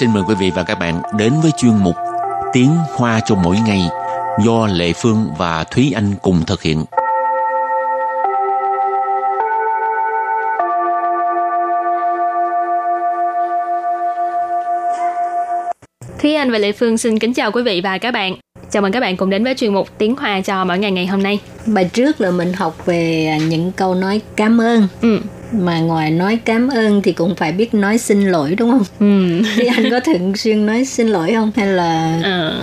xin mời quý vị và các bạn đến với chuyên mục Tiếng Hoa cho mỗi ngày do Lệ Phương và Thúy Anh cùng thực hiện. Thúy Anh và Lệ Phương xin kính chào quý vị và các bạn. Chào mừng các bạn cùng đến với chuyên mục Tiếng Hoa cho mỗi ngày ngày hôm nay. Bài trước là mình học về những câu nói cảm ơn. Ừ mà ngoài nói cảm ơn thì cũng phải biết nói xin lỗi đúng không ừ. thì anh có thường xuyên nói xin lỗi không hay là ừ.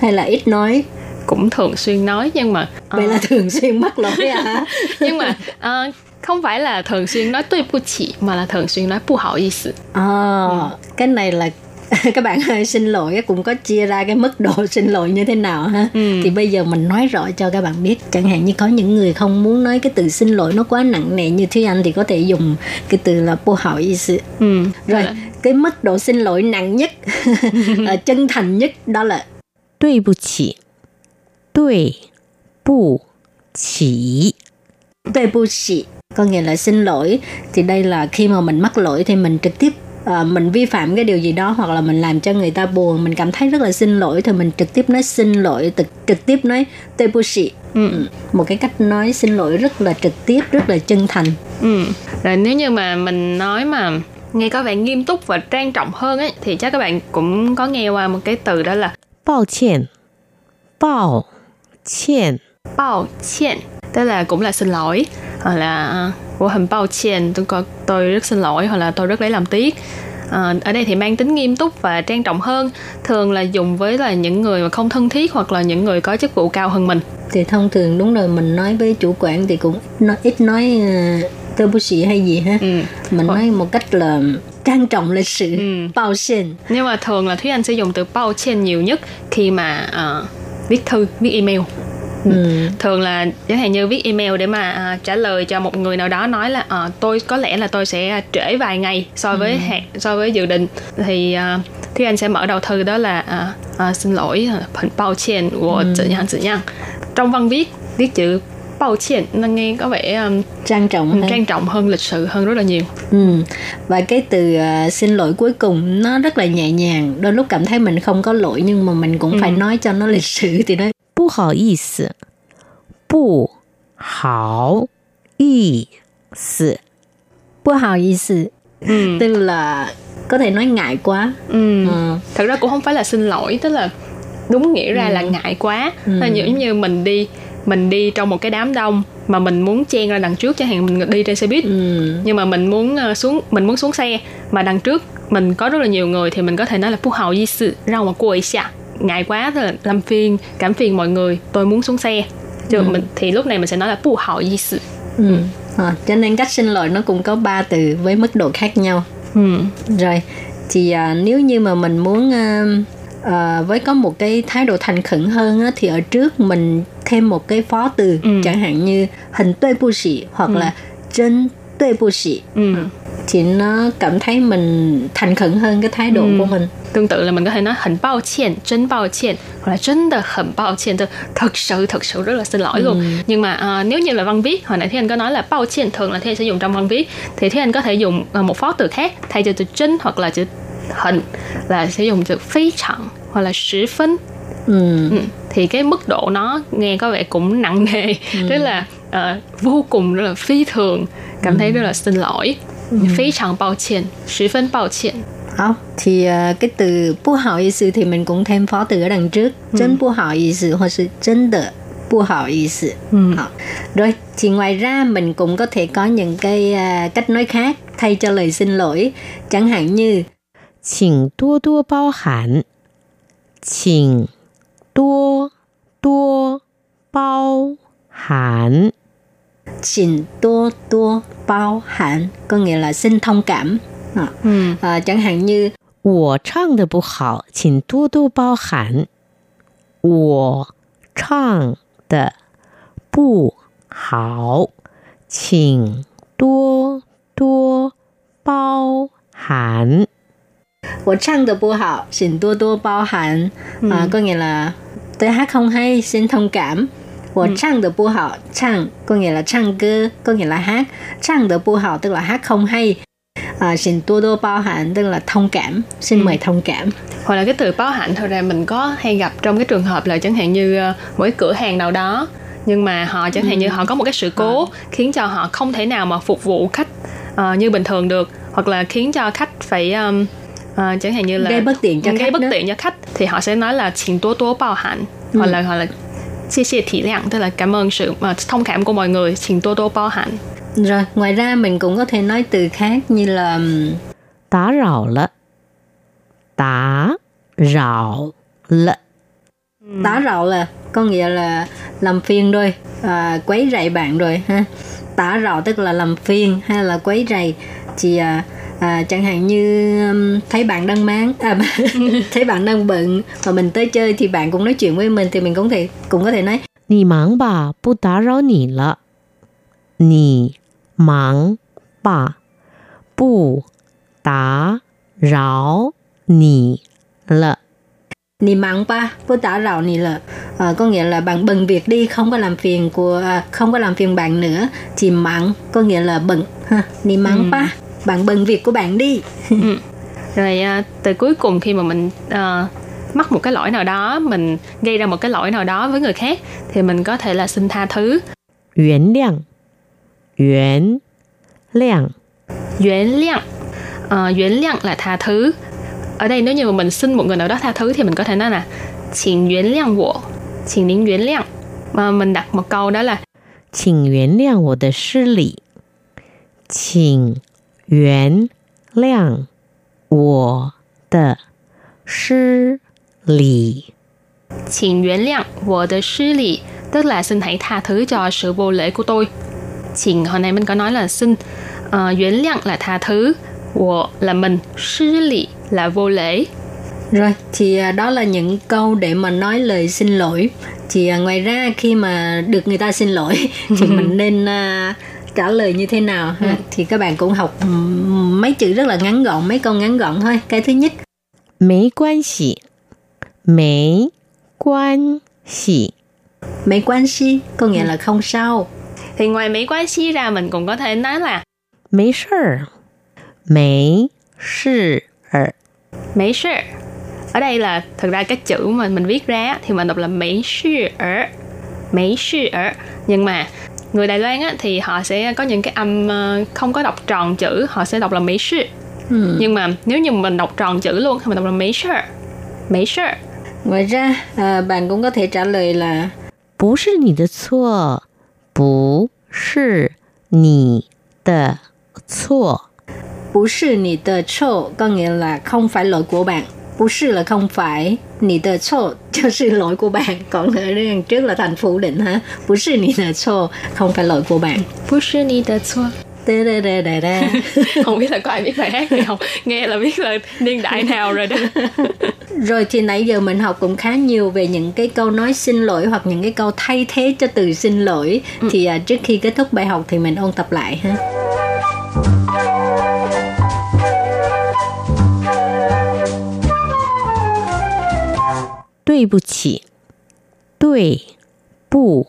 hay là ít nói cũng thường xuyên nói nhưng mà ờ. vậy uh... là thường xuyên mắc lỗi à nhưng mà uh, không phải là thường xuyên nói tôi bu mà là thường xuyên nói 不好意思. À, ừ. cái này là các bạn ơi xin lỗi cũng có chia ra cái mức độ xin lỗi như thế nào ha Ừ. thì bây giờ mình nói rõ cho các bạn biết chẳng hạn như có những người không muốn nói cái từ xin lỗi nó quá nặng nề như Thúy Anh thì có thể dùng cái từ là bô hỏi ý sự Ừ. rồi cái mức độ xin lỗi nặng nhất ờ, chân thành nhất đó là 对不起，对不起， tê bu xì có nghĩa là xin lỗi thì đây là khi mà mình mắc lỗi thì mình trực tiếp ờ, mình vi phạm cái điều gì đó hoặc là mình làm cho người ta buồn mình cảm thấy rất là xin lỗi thì mình trực tiếp nói xin lỗi trực, trực tiếp nói tê bu xì Ừ. một cái cách nói xin lỗi rất là trực tiếp rất là chân thành Ừ. Rồi nếu như mà mình nói mà nghe có vẻ nghiêm túc và trang trọng hơn ấy thì chắc các bạn cũng có nghe qua một cái từ đó là 抱歉，抱歉， bao歉tức là cũng là xin lỗi hoặc là của hình bao 歉 tôi có tôi rất xin lỗi hoặc là tôi rất lấy làm tiếc. Ờ, ở đây thì mang tính nghiêm túc và trang trọng hơn thường là dùng với là những người mà không thân thiết hoặc là những người có chức vụ cao hơn mình. Thì thông thường đúng rồi mình nói với chủ quản thì cũng ít nói, ít nói uh, tê bu xì hay gì ha. Ừ. mình nói một cách là trang trọng lịch sự Ừ. bao xin nhưng mà thường là thúy anh sẽ dùng từ bao chen nhiều nhất khi mà ờ, viết thư viết email ừ. thường là chẳng hạn như viết email để mà uh, trả lời cho một người nào đó nói là uh, tôi có lẽ là tôi sẽ trễ vài ngày so với ừ. hạn so với dự định thì à, uh, thì anh sẽ mở đầu thư đó là uh, uh, xin lỗi phần bao chen của ừ. tự nhân tự nhân trong văn viết viết chữ bao chen nó nghe có vẻ um, trang trọng hơn. trang trọng hơn lịch sự hơn rất là nhiều ừ. và cái từ uh, xin lỗi cuối cùng nó rất là nhẹ nhàng đôi lúc cảm thấy mình không có lỗi nhưng mà mình cũng ừ. phải nói cho nó lịch sự thì nó 不好意思，不好意思， 不好意思, ừ. tức là có thể nói ngại quá. Ừ. Ờ. thật ra cũng không phải là xin lỗi tức là đúng nghĩa ra là ngại quá Ừ. là giống như mình đi mình đi trong một cái đám đông mà mình muốn chen ra đằng trước chẳng hạn mình đi trên xe buýt Ừ. nhưng mà mình muốn ờ, xuống mình muốn xuống xe mà đằng trước mình có rất là nhiều người thì mình có thể nói là phú hậu di sự rau mà cô ấy xạ ngại quá là làm phiền cảm phiền mọi người tôi muốn xuống xe chứ mình thì lúc này mình sẽ nói là phú hậu di sự Ừ. Ờ, cho nên cách xin lỗi nó cũng có ba từ với mức độ khác nhau. ừ. Rồi thì à, nếu như mà mình muốn à, à, với có một cái thái độ thành khẩn hơn á, thì ở trước mình thêm một cái phó từ Ừ. chẳng hạn như hình tuệ bu xỉ hoặc là chân tuệ bu xỉ Ừ thì nó cảm thấy mình thành khẩn hơn cái thái độ ừ. của mình tương tự là mình có thể nói hình bao chen chân bao chen hoặc là chân đờ hẳn bao chen thật sự thật sự rất là xin lỗi ừ. luôn nhưng mà uh, nếu như là văn viết hồi nãy thì anh có nói là bao chen thường là thì anh sẽ dùng trong văn viết thì thì anh có thể dùng uh, một phó từ khác thay cho từ chân hoặc là chữ hình là sẽ dùng từ phi chẳng hoặc là sử phân ừ. ừ. thì cái mức độ nó nghe có vẻ cũng nặng nề ừ. tức là uh, vô cùng rất là phi thường cảm ừ. thấy rất là xin lỗi phi trọng bao歉 十分抱歉 Không, thì à, cái từ bu hảo ý sự thì mình cũng thêm phó từ ở đằng trước chân bu hảo ý sự hoặc是真的不好意思 Ừ. Ờ. Rồi, thì ngoài ra mình cũng có thể có những cái à, cách nói khác thay cho lời xin lỗi. Chẳng hạn như 请多多包涵，请多多包涵， xin多多包涵, có nghĩa là xin thông cảm. Ờ. ừ. À, chẳng hạn như 我唱的不好，请多多包涵。我唱的不好，请多多包涵。 我唱的不好, xin 多多包涵. À, có nghĩa là tôi hát không hay, xin thông cảm. 我唱的不好,唱có nghĩa là 唱歌, có nghĩa là hát. 唱的不好 tức là hát không hay. à, xin tua tua bao hạn tức là thông cảm xin Ừ. mời thông cảm hoặc là cái từ báo hạnh thật ra mình có hay gặp trong cái trường hợp là chẳng hạn như ờ, một cái cửa hàng nào đó nhưng mà họ chẳng hạn như họ có một cái sự cố khiến cho họ không thể nào mà phục vụ khách ờ, như bình thường được hoặc là khiến cho khách phải um, ờ, chẳng hạn như là Gây bất tiện cho gây khách bất nữa. tiện cho khách thì họ sẽ nói là xin tố tố bao hạnh hoặc là hoặc là chia sẻ thị lượng tức là cảm ơn sự ờ, thông cảm của mọi người xin tố tố bao hạnh rồi ngoài ra mình cũng có thể nói từ khác như là ừm, 打扰了，打扰了， tá rạo là có nghĩa là làm phiền rồi à, quấy rầy bạn rồi ha tá rạo tức là làm phiền hay là quấy rầy thì à, à, chẳng hạn như um, thấy bạn đang mang à, thấy bạn đang bận và mình tới chơi thì bạn cũng nói chuyện với mình thì mình cũng thể cũng có thể nói nì mắng bà bù tá ráo nì lợ. Nì mắng bà bù tá ráo nì lợ. Nì mắng ba bù tá ráo nì lợ. À, có nghĩa là bạn bận việc đi không có làm phiền của à, không có làm phiền bạn nữa chỉ mắng có nghĩa là bận. Ha nì mắng ừ. ba bạn bận việc của bạn đi. Ừ. rồi à, từ cuối cùng khi mà mình à, mắc một cái lỗi nào đó mình gây ra một cái lỗi nào đó với người khác thì mình có thể là xin tha thứ. Yuán liang. Yuán liang. Yuán liang. À, liang là tha thứ. Ở đây nếu như mà mình xin một người nào đó tha thứ thì mình có thể nói là Xin yuán liang wo. Xin lính yuán liang. Mà mình đặt một câu đó là Xin yuán liang wo de shi li. Xin 原谅我的失礼。 xin 原谅我的失礼 tức là xin hãy tha thứ cho sự vô lễ của tôi xin hồi nãy mình có nói là xin uh, 原谅 là tha thứ 我 là mình 失礼 là vô lễ Rồi, thì à, đó là những câu để mà nói lời xin lỗi. Thì à, ngoài ra khi mà được người ta xin lỗi thì mình nên à, trả lời như thế nào ha? Ừ. thì các bạn cũng học ừ, mấy chữ rất là ngắn gọn mấy câu ngắn gọn thôi. Cái thứ nhất. Mấy quan xỉ. Mấy quan xỉ. Mấy quan xỉ có nghĩa là không sao. Thì ngoài mấy quan xỉ ra mình cũng có thể nói là mấy sự mấy sự mấy sự ở đây là thật ra cái chữ mà mình viết ra thì mình đọc là mấy sự ở mấy sự ở nhưng mà người Đài Loan á, thì họ sẽ có những cái âm ờ, không có đọc tròn chữ họ sẽ đọc là mấy sự Ừ. nhưng mà nếu như mình đọc tròn chữ luôn thì mình đọc là mấy sự mấy sự Ngoài ra à, bạn cũng có thể trả lời là 不是你的错，不是你的错， bú sư nì tờ chô có nghĩa là không phải lỗi của bạn. 不是 là không phải. Nì tờ lỗi của bạn còn ở đằng trước là thành phủ định ha bù không phải lỗi của bạn. Không biết là có ai biết bài hát này không? Nghe là biết là niên đại nào rồi đó. Rồi thì nãy giờ mình học cũng khá nhiều về những cái câu nói xin lỗi hoặc những cái câu thay thế cho từ xin lỗi. Ừ. thì uh, trước khi kết thúc bài học thì mình ôn tập lại ha. 对不起，对不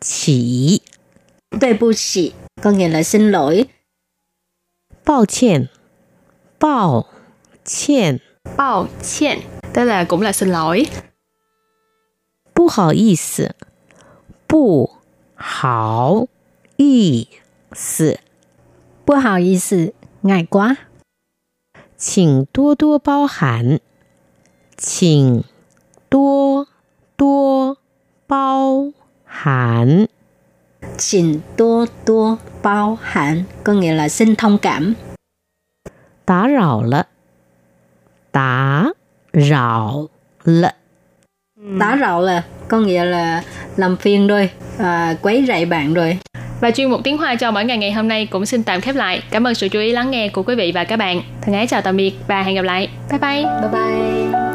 起， Tuệ bu xỉ có nghĩa là xin lỗi. 抱歉，抱歉， bao歉tức là cũng là xin lỗi 不好意思，不好意思， Bu hào ý sự, ngại quá. 请多多包涵，请 多多包涵。 Xin多多包涵có nghĩa là xin thông cảm. 打扰了，打扰了， Tá rạo là có nghĩa là làm phiền rồi, à, quấy rầy bạn rồi. Và chuyên mục tiếng Hoa cho mỗi ngày ngày hôm nay cũng xin tạm khép lại. Cảm ơn sự chú ý lắng nghe của quý vị và các bạn. Thân ái chào tạm biệt và hẹn gặp lại. Bye bye. Bye bye.